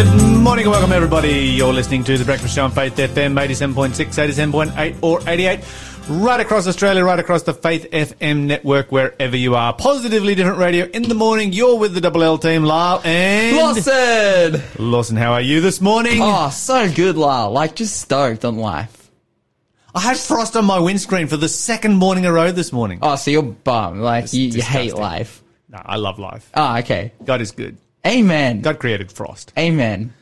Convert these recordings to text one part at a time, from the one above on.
Good morning and welcome everybody. You're listening to The Breakfast Show on Faith FM 87.6, 87.8 or 88. Right across Australia, right across the Faith FM network, wherever you are. Positively different radio in the morning. You're with the Double L team, Lyle and... Lawson! Lawson, how are you this morning? Oh, so good, Lyle. Like, just stoked on life. I had frost on my windscreen for the second morning in a row this morning. Oh, so you're bummed. Like, you, you hate disgusting. life. No, I love life. Oh, okay. God is good. Amen. God created frost. Amen.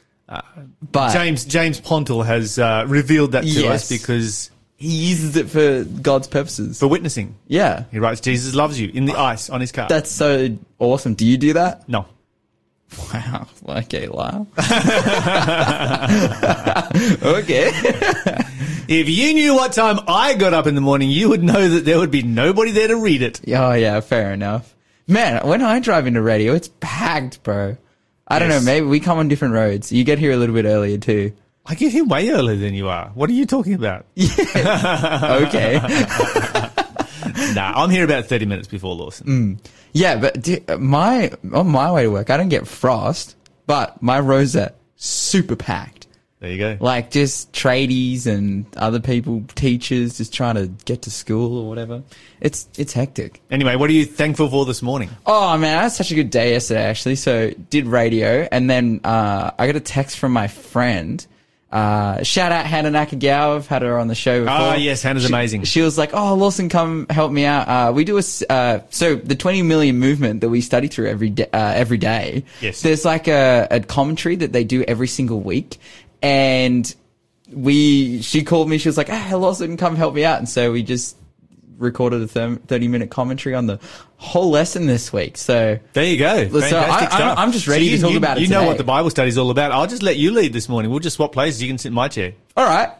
but James James Pontle has uh, revealed that to Yes. us because he uses it for God's purposes. for witnessing. yeah. He writes, Jesus loves you in the ice on his car. That's so awesome. Do you do that? no. Wow. Okay, Lyle. okay. If you knew what time I got up in the morning, you would know that there would be nobody there to read it. Oh, yeah, fair enough. Man, when I drive into radio, it's packed, bro. I don't Yes. know. Maybe we come on different roads. You get here a little bit earlier too. I get here way earlier than you are. What are you talking about? Yeah. Okay. nah, I'm here about 30 minutes before Lawson. Mm. Yeah, but d- uh, my on my way to work, I don't get frost, but my roads are super packed. There you go. Like just tradies and other people, teachers, just trying to get to school or whatever. It's it's hectic. Anyway, what are you thankful for this morning? Oh man, I had such a good day yesterday actually. So did radio, and then uh, I got a text from my friend. Uh, shout out Hannah Nakagawa. I've had her on the show before. Ah, yes, Hannah's She- amazing. She was like, "Oh, Lawson, come help me out." Uh, we do a uh, so the 20 million movement that we study through every day. Uh, every day. Yes. There's like a, a commentary that they do every single week, and we she called me. She was like, ah, "Hey, Lawson, come help me out," and so we just recorded a 30 minute commentary on the whole lesson this week. So There you go. So Fantastic I- I'm- stuff. I'm just ready you, to talk you- about it You know today. what the Bible study is all about. I'll just let you lead this morning. We'll just swap places. You can sit in my chair. all right.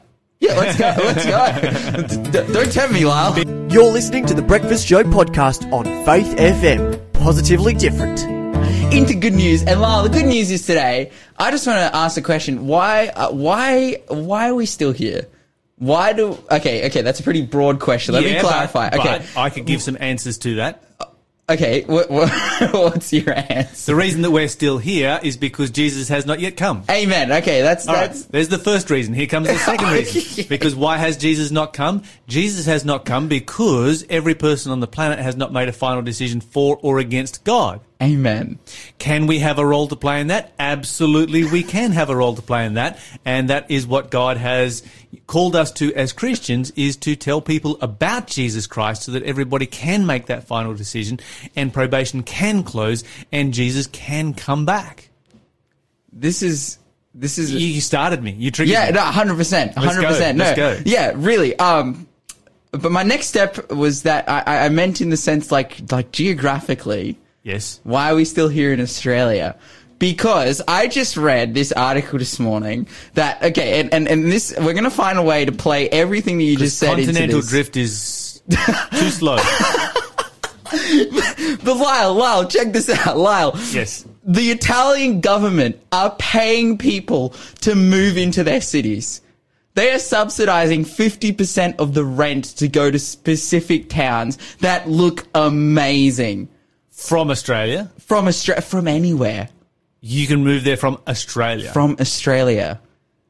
Yeah, let's go. Let's go. D- don't tempt me, Lyle. You're listening to the Breakfast Show podcast on Faith FM. Positively different. Into good news. And Lyle, the good news is today. I just want to ask a question: Why, uh, why, why are we still here? Why do? Okay, okay, that's a pretty broad question. Let me clarify. but- okay, but I could give some answers to that. okay. What, what, what's your answer? The reason that we're still here is because Jesus has not yet come. Amen. Okay, that's All right, that's. there's the first reason. Here comes the second reason. Because why has Jesus not come? Jesus has not come because every person on the planet has not made a final decision for or against God. Amen. Can we have a role to play in that? Absolutely, we can have a role to play in that. And that is what God has called us to as Christians is to tell people about Jesus Christ so that everybody can make that final decision and probation can close and Jesus can come back. This is this is. You started me. You triggered Yeah, me. no, hundred percent, Let's hundred go. No, let's go. yeah, really. Um, but my next step was that I- I, I meant in the sense like like geographically. Yes. Why are we still here in Australia? Because I just read this article this morning that okay, and, and, and this we're gonna find a way to play everything that you just said into Continental this. drift is too slow. But Lyle, Lyle, check this out, Lyle. yes. The Italian government are paying people to move into their cities. They are subsidizing 50% of the rent to go to specific towns that look amazing From Australia. from Australia, from anywhere. You can move there from Australia. from Australia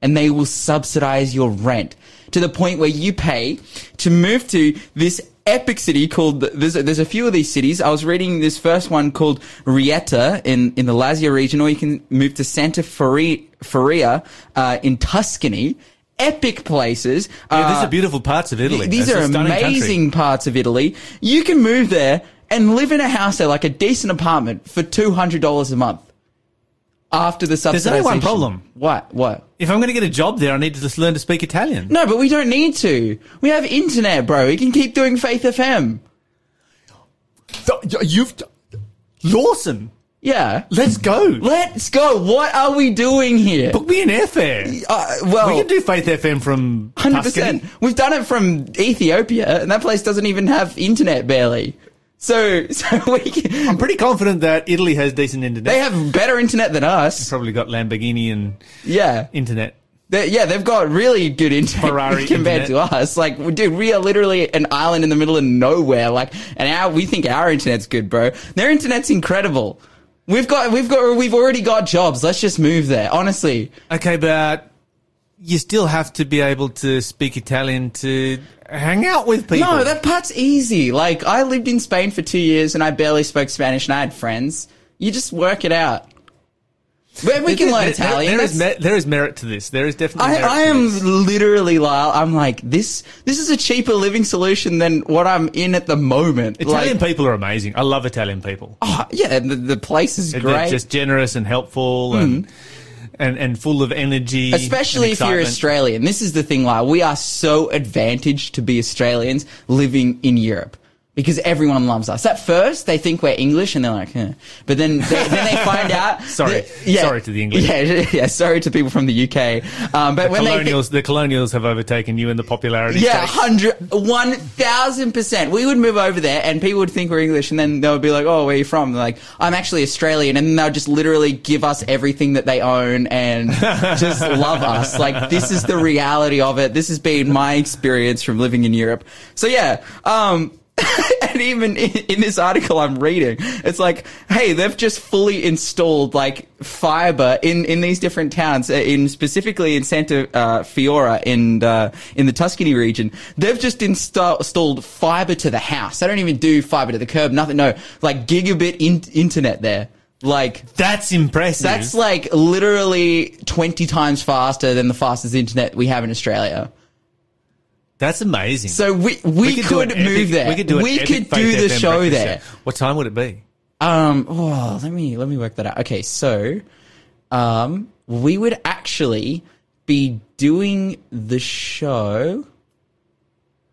and they will subsidize your rent to the point where you pay to move to this epic city called there's a, there's a few of these cities I was reading this first one called Rieti in in the Lazio region or you can move to Santa Fiora uh, in Tuscany epic places yeah, these Uh, are beautiful parts of Italy. these It's are stunning country. amazing parts of Italy you can move there and live in a house there like a decent apartment for $200 a month after the subsidization There's only one problem. what what If I'm going to get a job there, I need to just learn to speak Italian. No, but we don't need to. We have internet, bro. We can keep doing Faith FM. Th- You've Lawson. Yeah. Let's go. Let's go. What are we doing here? Book me an airfare. Uh, well, we can do Faith FM from hundred Tuscany. percent. We've done it from Ethiopia, and that place doesn't even have internet barely. So, so we can, I'm pretty confident that Italy has decent internet. they have better internet than us. They've probably got Lamborghini and Yeah. internet. They, yeah, they've got really good internet Ferrari compared internet. to us. Like, dude, we are literally an island in the middle of nowhere. Like, and our we think our internet's good, bro. Their internet's incredible. We've got, we've got, we've already got jobs. Let's just move there. Honestly, Okay, but you still have to be able to speak Italian to hang out with people. no, that part's easy. Like I lived in Spain for two years and I barely spoke Spanish and I had friends. You just work it out. But we can There- learn there- Italian. there, is me- there is merit to this. There is definitely. I, merit I am literally Lyle. I'm like this. This is a cheaper living solution than what I'm in at the moment. Italian like, people are amazing. I love Italian people. oh, yeah, the, the place is They're great. Hmm. just generous and helpful and, and and full of energy. Especially if you're. Australian. This is the thing, like, We are so advantaged to be Australians living in Europe. Because everyone loves us. At first, they think we're English, and they're like, huh. But then, they, then they find out. Sorry. that- Sorry to the English. Yeah, yeah. Sorry to people from the UK. Um, but The when colonials, the colonials have overtaken you in the popularity. Yeah, stakes. hundred, one thousand percent. We would move over there, and people would think we're English, and then they would be like, "Oh, where are you from?" They're like, "I'm actually Australian," and they'll just literally give us everything that they own and just love us. Like this is the reality of it. This has been my experience from living in Europe. So yeah, um. and even in, in this article I'm reading, it's like, hey, they've just fully installed like fiber in, in these different towns, uh, in specifically in Santa uh, Fiora in uh, in the Tuscany region. They've just install, installed fiber to the house. They don't even do fiber to the curb, nothing. No, like gigabit in- internet there. Like That's impressive. that's like literally twenty times faster than the fastest internet we have in Australia. That's amazing. So we we, do could, an move epic- there. We could do, we could do the FM show there. What time would it be? Um, oh, let me let me work that out. Okay, so, um, we would actually be doing the show.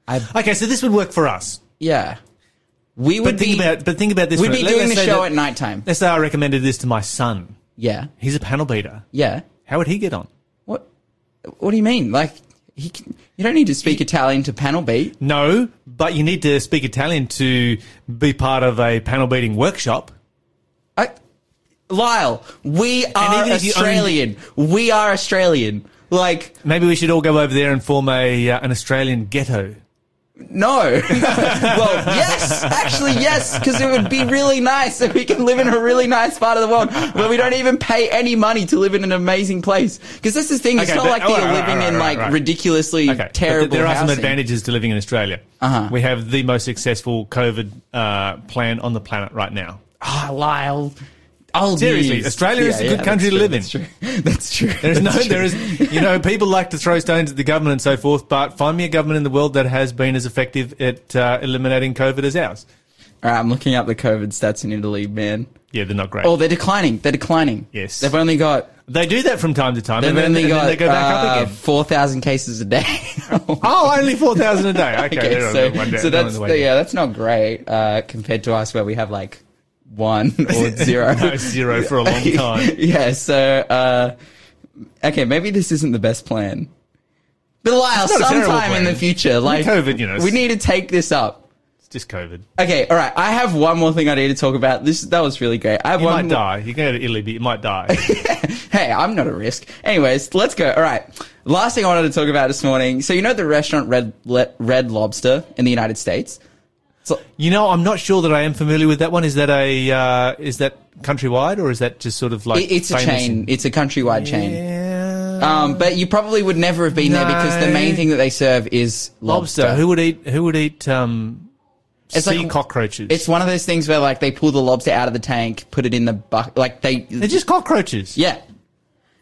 I, Okay, so this would work for us. Yeah, we would But think be. about but think about this. we'd be doing the show that- at nighttime. Let's say I recommended this to my son. Yeah, He's a panel beater. yeah. How would he get on? What? What do you mean? Like he? Can, you don't need to speak Italian to panel beat. No, but you need to speak Italian to be part of a panel beating workshop. I, Lyle, we are Australian. We are Australian. Like Maybe we should all go over there and form a uh, an Australian ghetto. No. well, yes, actually, yes, because it would be really nice if we can live in a really nice part of the world where we don't even pay any money to live in an amazing place. Because that's the thing; it's Okay, not but- like oh, you're right, living right, in right, like ridiculously Okay, terrible. But there are some housing. advantages to living in Australia. Uh-huh. We have the most successful COVID uh, plan on the planet right now. Ah, Lyle. Old Seriously. Australia is a good that's country to true, live in. That's true. That's true. There's no, true. there is, you know, people like to throw stones at the government and so forth, but find me a government in the world that has been as effective at uh, eliminating COVID as ours. All right, I'm looking up the COVID stats in Italy, man. Yeah, they're not great. Oh, they're declining. They're declining. Yes. They've only got. they do that from time to time, They've and then, only and then they go back uh, up again. four thousand cases a day. Oh, only four thousand a day. Okay, Okay, so, so that's yeah, that's not great uh, compared to us where we have like one or zero. No, zero for a long time. yeah, so uh, okay, maybe this isn't the best plan. But Lyle, sometime in the future, like COVID, you know, we need to take this up. It's just COVID. Okay, all right. I have one more thing I need to talk about. This that was really great. I have You one might more- die. You can go to Italy, but you might die. Hey, I'm not a risk. Anyways, let's go. All right. Last thing I wanted to talk about this morning. So you know the restaurant Red Le- Red Lobster in the United States. So you know, I'm not sure that I am familiar with that one. Is that a uh, is that countrywide or is that just sort of like it- it's a chain. in- It's a countrywide chain. Yeah. Um, but you probably would never have been there because the main thing that they serve is lobster. lobster. Who would eat? Who would eat? Um, It's sea like- cockroaches. It's one of those things where like they pull the lobster out of the tank, put it in the bucket, like they. They're just cockroaches yeah.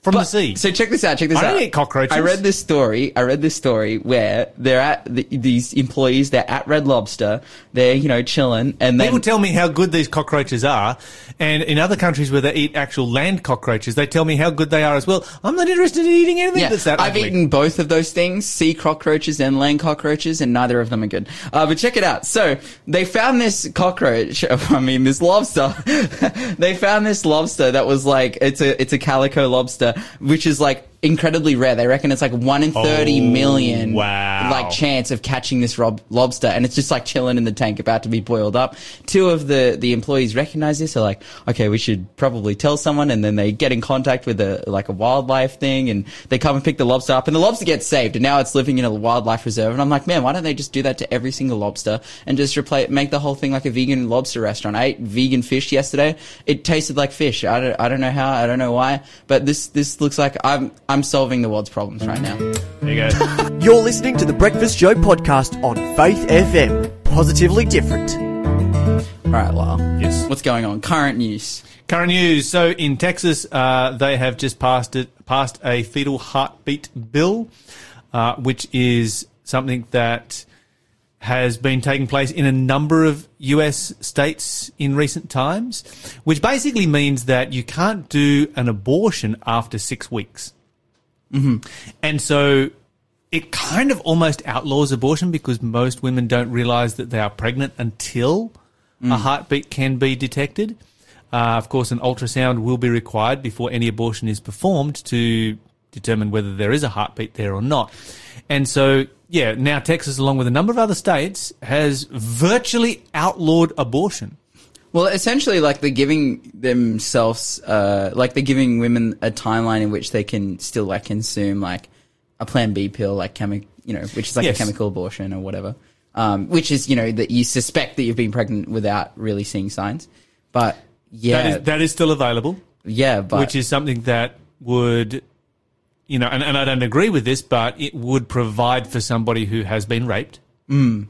From the sea. So check this out. Check this I out. I don't eat cockroaches. I read this story. I read this story where they're at the, these employees. They're at Red Lobster. They're you know chilling, and then People tell me how good these cockroaches are, and in other countries where they eat actual land cockroaches, they tell me how good they are as well. I'm not interested in eating anything Yeah, that's that I've ugly. eaten both of those things, sea cockroaches and land cockroaches, and neither of them are good. Uh, but check it out. So they found this cockroach. I mean, this lobster. they found this lobster that was like it's a it's a calico lobster, which is like incredibly rare. They reckon it's like one in thirty Oh, million, wow. like chance of catching this rob- lobster, and it's just like chilling in the tank, about to be boiled up. Two of the the employees recognize this. They're like, okay, we should probably tell someone, and then they get in contact with a like a wildlife thing, and they come and pick the lobster up, and the lobster gets saved, and now it's living in a wildlife reserve. And I'm like, man, why don't they just do that to every single lobster and just replace make the whole thing like a vegan lobster restaurant? I ate vegan fish yesterday. It tasted like fish. I don't I don't know how. I don't know why, but this this looks like I'm I'm solving the world's problems right now. There you go. You're listening to the Breakfast Show podcast on Faith FM. Positively different. All right, Lyle. Yes. What's going on? Current news. Current news. So in Texas, uh, they have just passed it, passed a fetal heartbeat bill, uh, which is something that has been taking place in a number of US states in recent times, which basically means that you can't do an abortion after six weeks. Mm-hmm. And so it kind of almost outlaws abortion because most women don't realize that they are pregnant until a heartbeat can be detected. Uh, of course, an ultrasound will be required before any abortion is performed to determine whether there is a heartbeat there or not. And so, yeah, now Texas, along with a number of other states, has virtually outlawed abortion. Well, essentially, like they're giving themselves, uh, like they're giving women a timeline in which they can still like consume like a Plan B pill, like chemi- you know, which is like Yes. a chemical abortion or whatever. Um, which is you know that you suspect that you've been pregnant without really seeing signs, but yeah, That is, that is still available. yeah, but which is something that would, you know, and, and I don't agree with this, but it would provide for somebody who has been raped. Mm.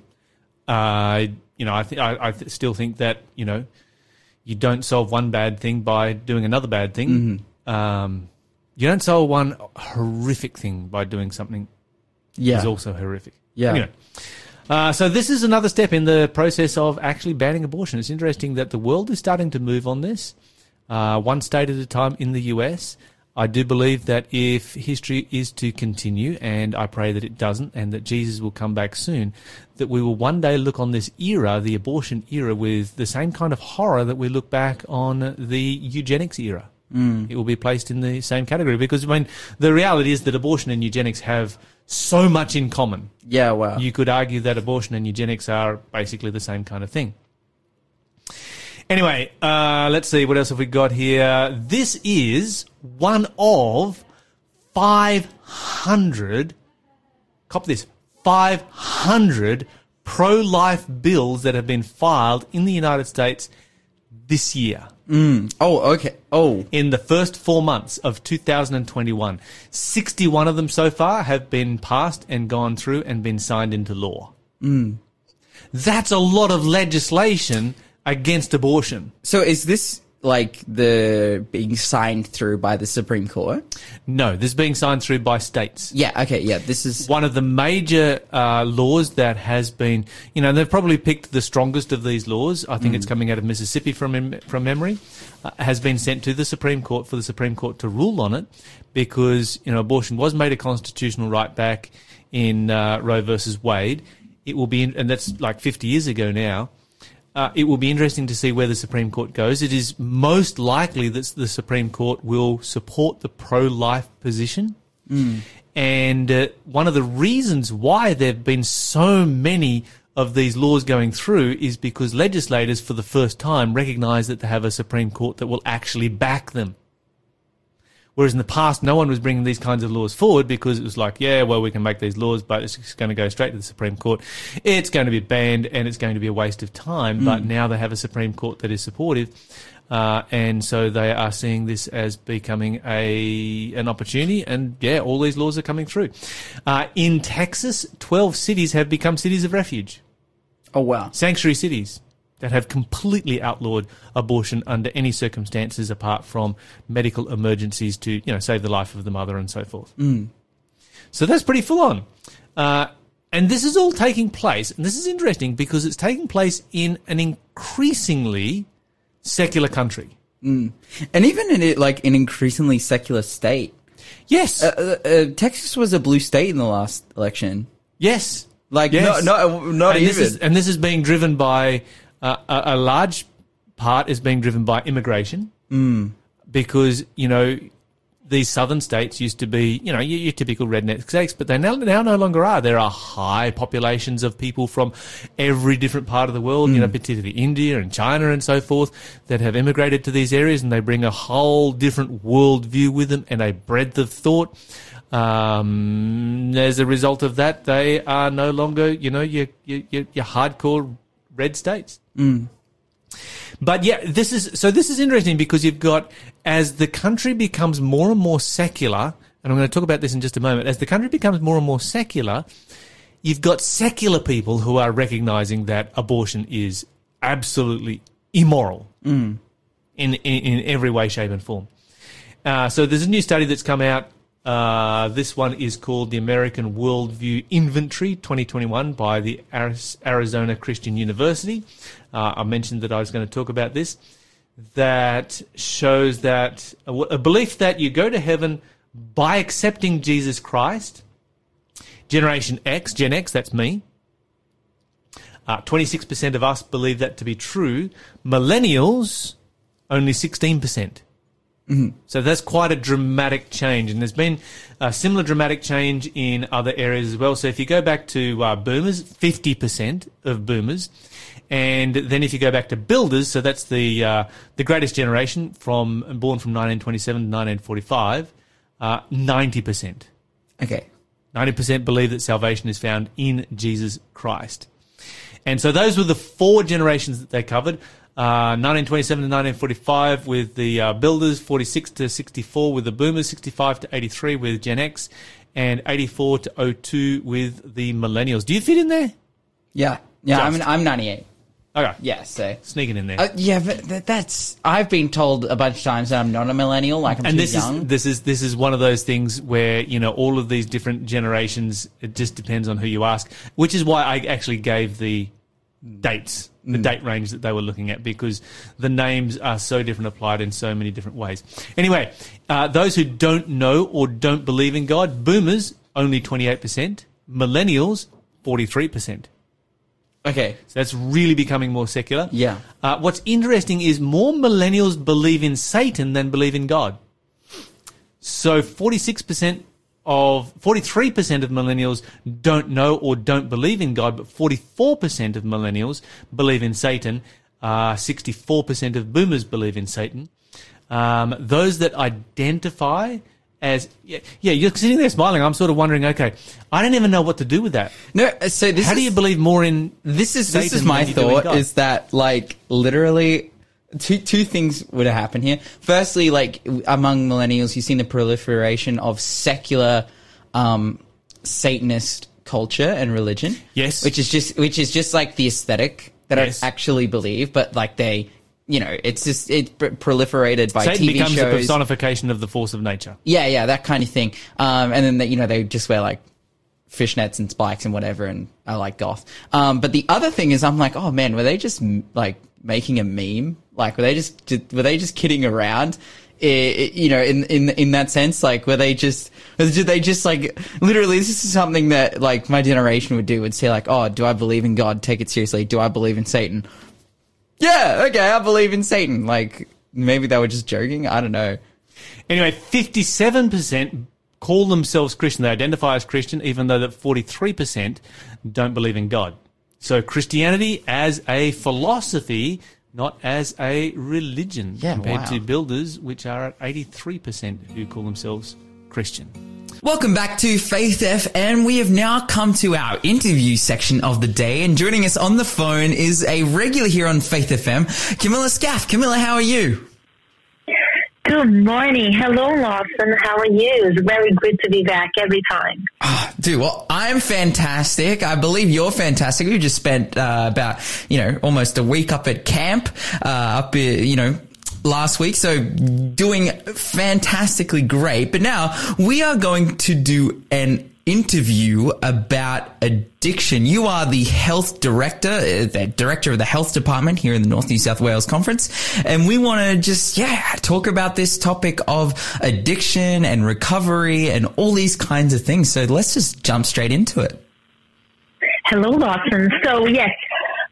Uh, you know, I, th- I, I th- still think that you know, you don't solve one bad thing by doing another bad thing. Um, you don't solve one horrific thing by doing something yeah, is also horrific. Yeah. Anyway. Uh, so this is another step in the process of actually banning abortion. It's interesting that the world is starting to move on this, uh, one state at a time in the US. I do believe that if history is to continue, and I pray that it doesn't, and that Jesus will come back soon, that we will one day look on this era, the abortion era, with the same kind of horror that we look back on the eugenics era. Mm. It will be placed in the same category because, I mean, the reality is that abortion and eugenics have so much in common yeah, wow, you could argue that abortion and eugenics are basically the same kind of thing. Anyway, uh, let's see what else have we got here. This is one of 500. Cop this 500 pro-life bills that have been filed in the United States this year mm. oh okay, oh in the first four months of 2021. 61 of them so far have been passed and gone through and been signed into law. Mm. That's a lot of legislation against abortion. So is this like the being signed through by the Supreme Court? No, this is being signed through by states. Yeah, okay, yeah, this is One of the major uh, laws that has been, you know, they've probably picked the strongest of these laws. I think it's coming out of Mississippi from from memory. Uh, has been sent to the Supreme Court for the Supreme Court to rule on it because you know abortion was made a constitutional right back in uh, Roe versus Wade. It will be, in, and that's like 50 years ago now. Uh, it will be interesting to see where the Supreme Court goes. It is most likely that the Supreme Court will support the pro-life position. And uh, one of the reasons why there have been so many of these laws going through is because legislators, for the first time, recognise that they have a Supreme Court that will actually back them. Whereas in the past, no one was bringing these kinds of laws forward because it was like, yeah, well, we can make these laws, but it's just going to go straight to the Supreme Court. It's going to be banned and it's going to be a waste of time. But now they have a Supreme Court that is supportive. Uh, and so they are seeing this as becoming a an opportunity, and yeah, all these laws are coming through. Uh, in Texas, twelve cities have become cities of refuge oh wow. sanctuary cities that have completely outlawed abortion under any circumstances apart from medical emergencies to you know save the life of the mother and so forth. So that's pretty full on. Uh, and this is all taking place, and this is interesting because it's taking place in an increasingly secular country. And even in it, like an increasingly secular state. Yes, Uh, uh, uh, Texas was a blue state in the last election. yes, Like, yes. not, not, not and even. This is, and this is being driven by uh, a, a large part is being driven by immigration, mm. because you know these southern states used to be, you know, your, your typical redneck states, but they now, now no longer are. There are high populations of people from every different part of the world, you know, particularly India and China and so forth, that have immigrated to these areas and they bring a whole different worldview with them and a breadth of thought. Um, as a result of that, they are no longer, you know, your, your, your hardcore red states. But yeah, this is so. This is interesting because you've got as the country becomes more and more secular, and I'm going to talk about this in just a moment. As the country becomes more and more secular, you've got secular people who are recognizing that abortion is absolutely immoral in, in in every way, shape, and form. Uh, so there's a new study that's come out. Uh, this one is called the American Worldview Inventory 2021 by the Arizona Christian University. Uh, I mentioned that I was going to talk about this. That shows that a, a belief that you go to heaven by accepting Jesus Christ. Generation X, Gen X, that's me. Uh, 26% of us believe that to be true. Millennials, only 16%. So that's quite a dramatic change, and there's been a similar dramatic change in other areas as well. So if you go back to uh, boomers, 50% of boomers, and then if you go back to builders, so that's the uh, the greatest generation from born from 1927 to 1945, uh, 90%. Okay. 90% believe that salvation is found in Jesus Christ. And so those were the four generations that they covered. Uh, 1927 to 1945 with the uh, builders, 46 to 64 with the boomers, 65 to 83 with Gen X, and 84 to 02 with the millennials. Do you fit in there? Yeah. Yeah. Just. I'm I'm 98. Okay. Yeah. So. Sneaking in there. Uh, yeah, but th- that's. I've been told a bunch of times that I'm not a millennial. Like I'm and too this young. is this is this is one of those things where you know all of these different generations. It just depends on who you ask, which is why I actually gave the dates, the date range that they were looking at, because the names are so different, applied in so many different ways. Anyway, uh, those who don't know or don't believe in God, boomers only twenty eight percent, millennials forty three percent. okay. So that's really becoming more secular. Yeah. Uh, what's interesting is more millennials believe in Satan than believe in God. So 46% of, 43% of millennials don't know or don't believe in God, but 44% of millennials believe in Satan. Uh, 64% of boomers believe in Satan. Um, those that identify as, yeah, yeah, you're sitting there smiling. I'm sort of wondering, okay, I don't even know what to do with that. No. So this. How is, do you believe more in This is this is my than you do in thought is that like literally two two things would have happened here. Firstly, like among millennials, you've seen the proliferation of secular um, Satanist culture and religion. Yes. which is just which is just like the aesthetic that Yes. I actually believe, but like they. You know, it's just it proliferated by Satan TV becomes shows. personification of the force of nature. Yeah, yeah, that kind of thing. Um, and then they, you know they just wear like fishnets and spikes and whatever, and I like goth. Um, but the other thing is, I'm like, oh man, were they just like making a meme? Like, were they just did, were they just kidding around? I- I- you know, in in in that sense, like, were they just did they just like literally? This is something that like my generation would do. Would say like, oh, do I believe in God? Take it seriously. Do I believe in Satan? Yeah, okay, I believe in Satan. Like, maybe they were just joking. I don't know. Anyway, 57% call themselves Christian. They identify as Christian, even though that 43% don't believe in God. So Christianity as a philosophy, not as a religion, Yeah, compared wow. to builders, which are at 83% who call themselves Christian. Welcome back to Faith FM. And we have now come to our interview section of the day, and joining us on the phone is a regular here on Faith FM, Camilla Scaff. Camilla, how are you? Good morning. Hello, Lawson. How are you? It's very good to be back every time. Oh, Dude, well, I'm fantastic. I believe you're fantastic. We just spent uh, about, you know, almost a week up at camp, uh, up, uh, you know, last week. So doing fantastically great. But now we are going to do an interview about addiction. You are the health director, uh, the director of the health department here in the North New South Wales conference. And we want to just, yeah, talk about this topic of addiction and recovery and all these kinds of things. So let's just jump straight into it. Hello, Lawson. So yes,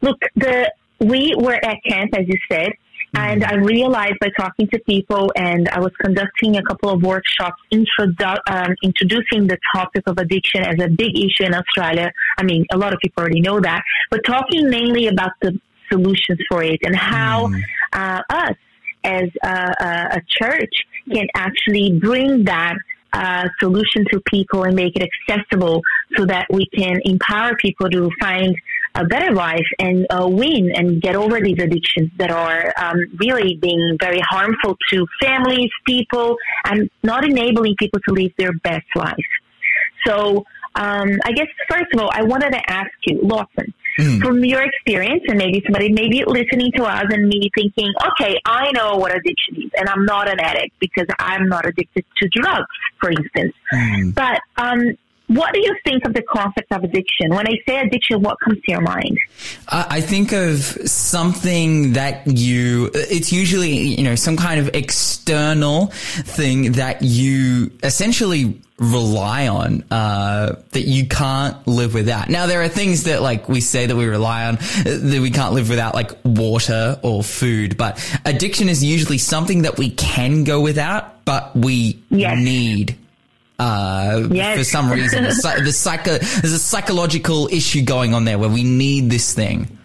look, the we were at camp, as you said, And I realized by talking to people, and I was conducting a couple of workshops introdu- um, introducing the topic of addiction as a big issue in Australia. I mean, a lot of people already know that, but talking mainly about the solutions for it and how uh, us as a, a, a church can actually bring that uh, solution to people and make it accessible so that we can empower people to find a better life and uh, win and get over these addictions that are um, really being very harmful to families, people, and not enabling people to live their best life. So, um, I guess first of all, I wanted to ask you, Lawson, from your experience, and maybe somebody maybe listening to us and me thinking, okay, I know what addiction is, and I'm not an addict because I'm not addicted to drugs, for instance. But um, what do you think of the concept of addiction? When I say addiction, what comes to your mind? I I think of something that you, it's usually, you know, some kind of external thing that you essentially rely on, uh, that you can't live without. Now, there are things that like we say that we rely on uh, that we can't live without, like water or food, but addiction is usually something that we can go without, but we Yes. need. Uh, Yes. for some reason, the, the psycho, there's a psychological issue going on there where we need this thing.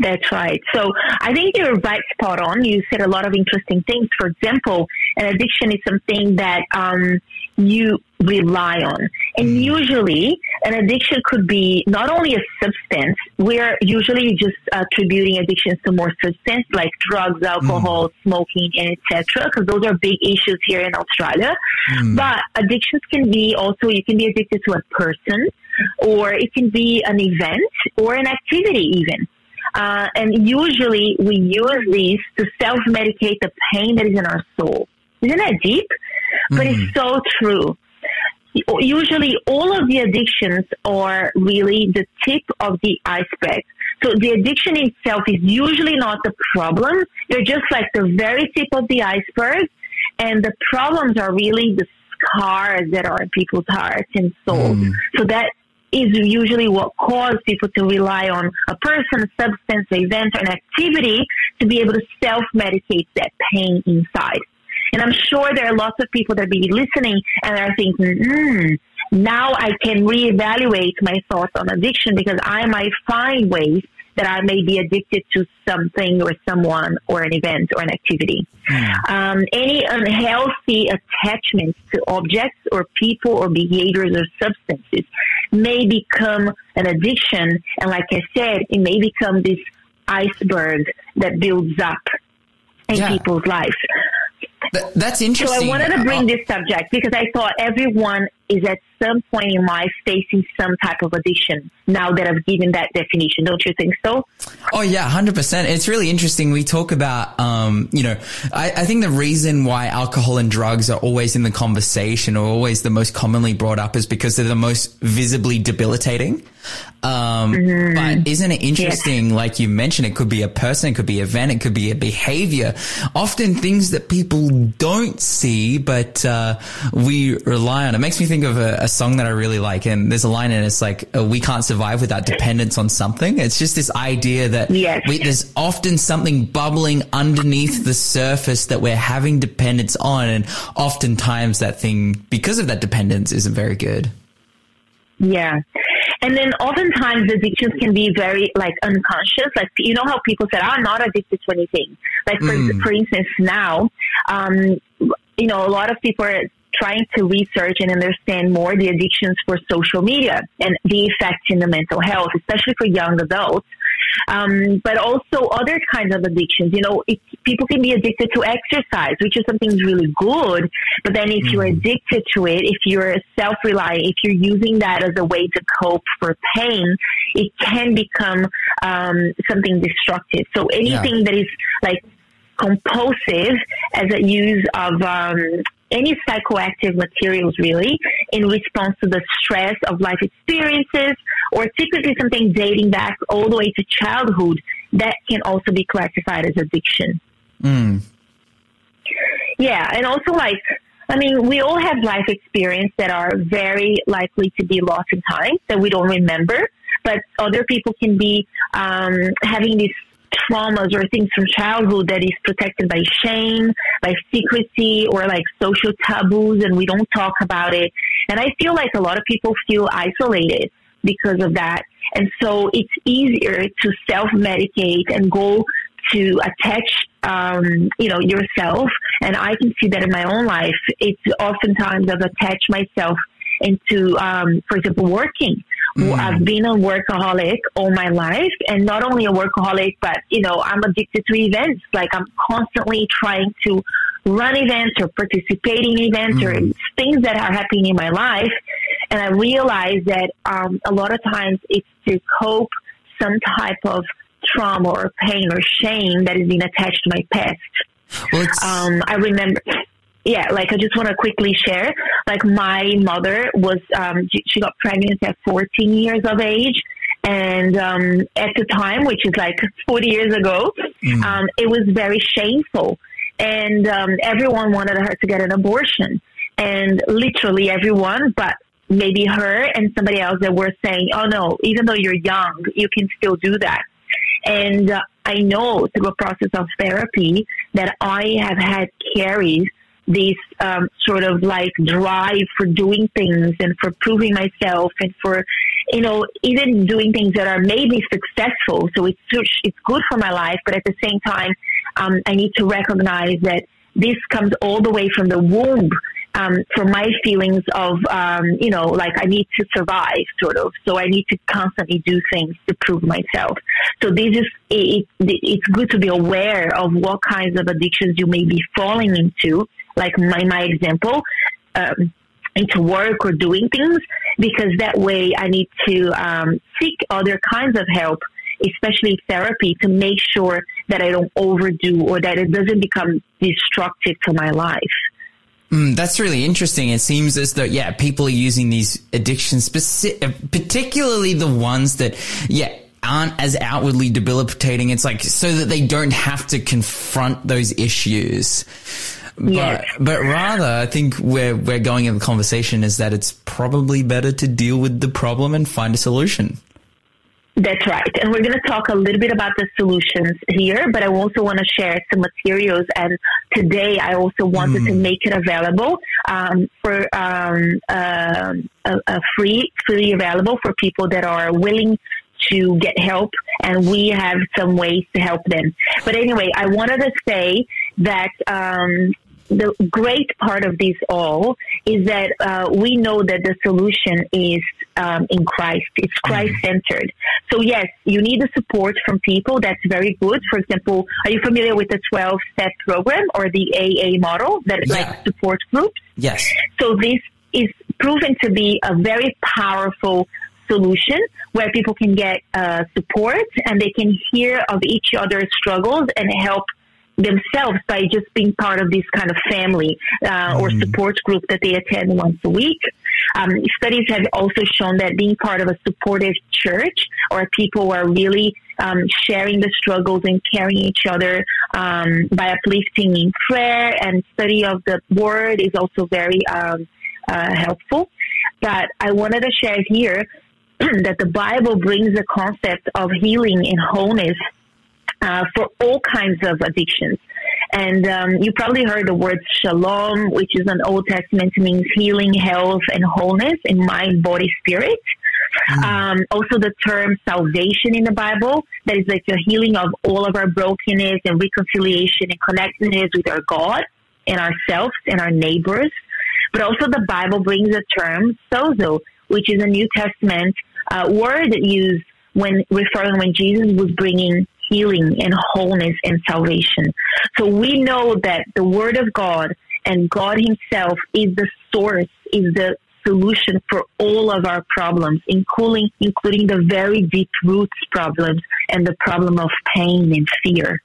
That's right. So I think you're right spot on. You said a lot of interesting things. For example, an addiction is something that um, you rely on. And mm. usually, an addiction could be not only a substance, we're usually just attributing addictions to more substance like drugs, mm. alcohol, smoking, and etc. Because those are big issues here in Australia. Mm. But addictions can be also, you can be addicted to a person, or it can be an event or an activity even. Uh, and usually we use these to self-medicate the pain that is in our soul. Isn't that deep? But it's mm-hmm. so true. Usually all of the addictions are really the tip of the iceberg. So the addiction itself is usually not the problem. They're just like the very tip of the iceberg. And the problems are really the scars that are in people's hearts and souls. Mm-hmm. So that is usually what causes people to rely on a person, a substance, an event, or an activity to be able to self-medicate that pain inside. And I'm sure there are lots of people that be listening and are thinking, hmm, now I can reevaluate my thoughts on addiction because I might find ways that I may be addicted to something or someone or an event or an activity. Um, any unhealthy attachments to objects or people or behaviors or substances may become an addiction. And like I said, it may become this iceberg that builds up in Yeah. people's lives. Th- that's So. I wanted to bring Uh, this subject because I thought everyone is at some point in life facing some type of addiction now that I've given that definition. Don't you think so? Oh yeah, hundred percent. It's really interesting. We talk about, um, you know, I, I think the reason why alcohol and drugs are always in the conversation or always the most commonly brought up is because they're the most visibly debilitating. Um, but isn't it interesting? Like you mentioned, it could be a person, it could be an event, it could be a behavior. Often things that people don't see, but, uh, we rely on. It makes me think of a, a song that I really like. And there's a line in it, it's like, uh, we can't survive without dependence on something. It's just this idea that Yes. we, there's often something bubbling underneath the surface that we're having dependence on. And oftentimes that thing, because of that dependence, isn't very good. Yeah. And then oftentimes addictions can be very like unconscious. Like you know how people say, "I'm not addicted to anything." Like for, for instance, now, um, you know, a lot of people are trying to research and understand more the addictions for social media and the effects in the mental health, especially for young adults. Um, but also other kinds of addictions. You know, it, people can be addicted to exercise, which is something really good. But then if you're addicted to it, if you're self-reliant, if you're using that as a way to cope for pain, it can become um, something destructive. So anything that is like compulsive as a use of um, any psychoactive materials really in response to the stress of life experiences or typically something dating back all the way to childhood that can also be classified as addiction. Yeah, and also like I mean, we all have life experience that are very likely to be lost in time that we don't remember, but other people can be um, having this traumas or things from childhood that is protected by shame, by secrecy, or like social taboos, and we don't talk about it. And I feel like a lot of people feel isolated because of that. And so it's easier to self medicate and go to attach, um, you know, yourself. And I can see that in my own life. It's oftentimes I've attached myself into, um, for example, working. Mm. I've been a workaholic all my life and not only a workaholic, but, you know, I'm addicted to events. Like I'm constantly trying to run events or participate in events mm. or things that are happening in my life. And I realize that, um, a lot of times it's to cope some type of trauma or pain or shame that has been attached to my past. Well, um, I remember, yeah, like I just want to quickly share. Like my mother was, um, she got pregnant at 14 years of age. And um, at the time, which is like 40 years ago, mm. um, it was very shameful. And um, everyone wanted her to get an abortion. And literally everyone, but maybe her and somebody else that were saying, oh no, even though you're young, you can still do that. And uh, I know through a process of therapy that I have had carries this um, sort of like drive for doing things and for proving myself and for you know even doing things that are maybe successful so it's it's good for my life but at the same time um, i need to recognize that this comes all the way from the womb um, from my feelings of, um, you know, like I need to survive, sort of. So I need to constantly do things to prove myself. So this is, it, it, it's good to be aware of what kinds of addictions you may be falling into, like my, my example, um, into work or doing things, because that way I need to um, seek other kinds of help especially therapy, to make sure that I don't overdo or that it doesn't become destructive to my life. Mm, that's really interesting. It seems as though, yeah, people are using these addictions, speci- particularly the ones that, yeah, aren't as outwardly debilitating. It's like so that they don't have to confront those issues. Yes. But, but rather, I think where we're going in the conversation is that it's probably better to deal with the problem and find a solution. That's right. And we're going to talk a little bit about the solutions here, but I also want to share some materials. And today I also wanted mm. to make it available um, for um, uh, a, a free, freely available for people that are willing to get help and we have some ways to help them. But anyway, I wanted to say that um, the great part of this all is that uh, we know that the solution is um, in Christ. It's mm-hmm. Christ centered. So yes, you need the support from people. That's very good. For example, are you familiar with the 12 step program or the AA model that yeah. like support groups? Yes. So this is proven to be a very powerful solution where people can get uh, support and they can hear of each other's struggles and help themselves by just being part of this kind of family uh, mm. or support group that they attend once a week. Um, studies have also shown that being part of a supportive church or people who are really um, sharing the struggles and carrying each other um, by uplifting in prayer and study of the word is also very um, uh, helpful. But I wanted to share here that the Bible brings the concept of healing and wholeness uh, for all kinds of addictions. And um, you probably heard the word shalom, which is an Old Testament means healing, health, and wholeness in mind, body, spirit. Mm. Um, also, the term salvation in the Bible, that is like the healing of all of our brokenness and reconciliation and connectedness with our God and ourselves and our neighbors. But also, the Bible brings the term sozo, which is a New Testament uh, word used when referring when Jesus was bringing healing and wholeness and salvation. So we know that the Word of God and God Himself is the source, is the solution for all of our problems, including including the very deep roots problems and the problem of pain and fear.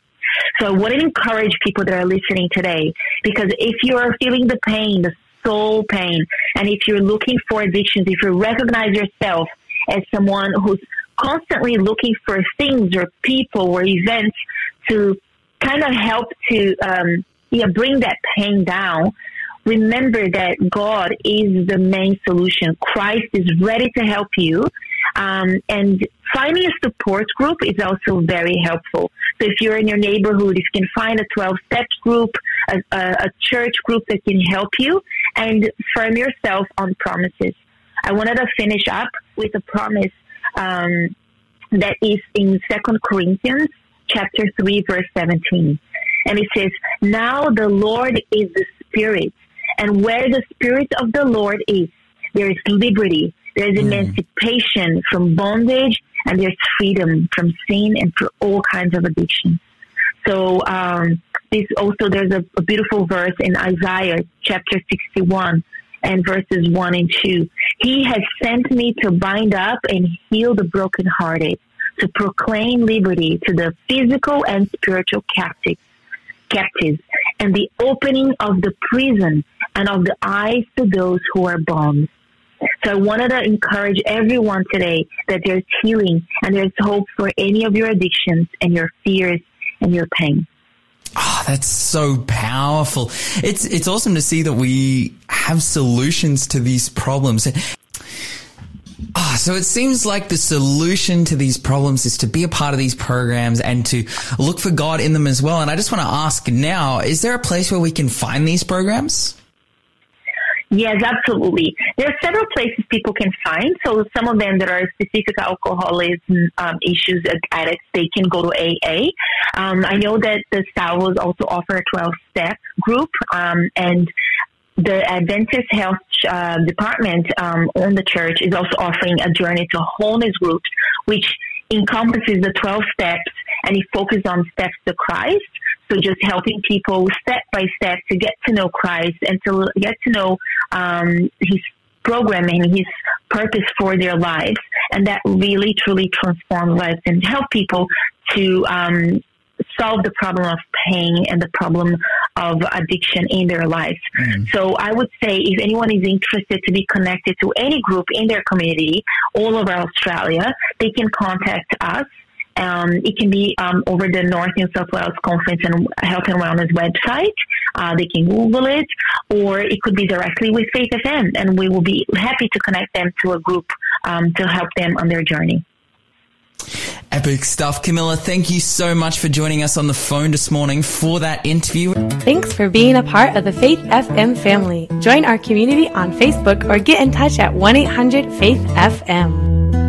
So I want to encourage people that are listening today, because if you are feeling the pain, the soul pain, and if you're looking for addictions, if you recognize yourself as someone who's constantly looking for things or people or events to kind of help to um, yeah bring that pain down. Remember that God is the main solution. Christ is ready to help you. Um, and finding a support group is also very helpful. So if you're in your neighborhood, if you can find a 12 step group, a, a, a church group that can help you and firm yourself on promises. I wanted to finish up with a promise um, that is in Second Corinthians chapter 3 verse 17. And it says, Now the Lord is the Spirit, and where the Spirit of the Lord is, there is liberty, there is emancipation from bondage, and there's freedom from sin and for all kinds of addictions. So um, this also there's a, a beautiful verse in Isaiah chapter 61 and verses 1 and 2. He has sent me to bind up and heal the brokenhearted, to proclaim liberty to the physical and spiritual captives, captives, and the opening of the prison and of the eyes to those who are bound. So I wanted to encourage everyone today that there's healing and there's hope for any of your addictions and your fears and your pain. Oh, that's so powerful. It's it's awesome to see that we have solutions to these problems. Ah, so it seems like the solution to these problems is to be a part of these programs and to look for God in them as well. And I just want to ask now, is there a place where we can find these programs? Yes, absolutely. There are several places people can find. So some of them that are specific alcoholism um, issues addicts, they can go to AA. Um, I know that the Salvos also offer a 12 step group, um, and the Adventist Health uh, Department um, on the church is also offering a journey to wholeness groups, which encompasses the 12 steps and it focuses on steps to Christ. So just helping people step by step to get to know Christ and to get to know um, His program and His purpose for their lives, and that really truly transforms lives and help people to um, solve the problem of pain and the problem of addiction in their lives. Mm. So I would say if anyone is interested to be connected to any group in their community all over Australia, they can contact us um, it can be um, over the North New South Wales Conference and Health and Wellness website. Uh, they can Google it, or it could be directly with Faith FM, and we will be happy to connect them to a group um, to help them on their journey. Epic stuff. Camilla, thank you so much for joining us on the phone this morning for that interview. Thanks for being a part of the Faith FM family. Join our community on Facebook or get in touch at 1 800 Faith FM.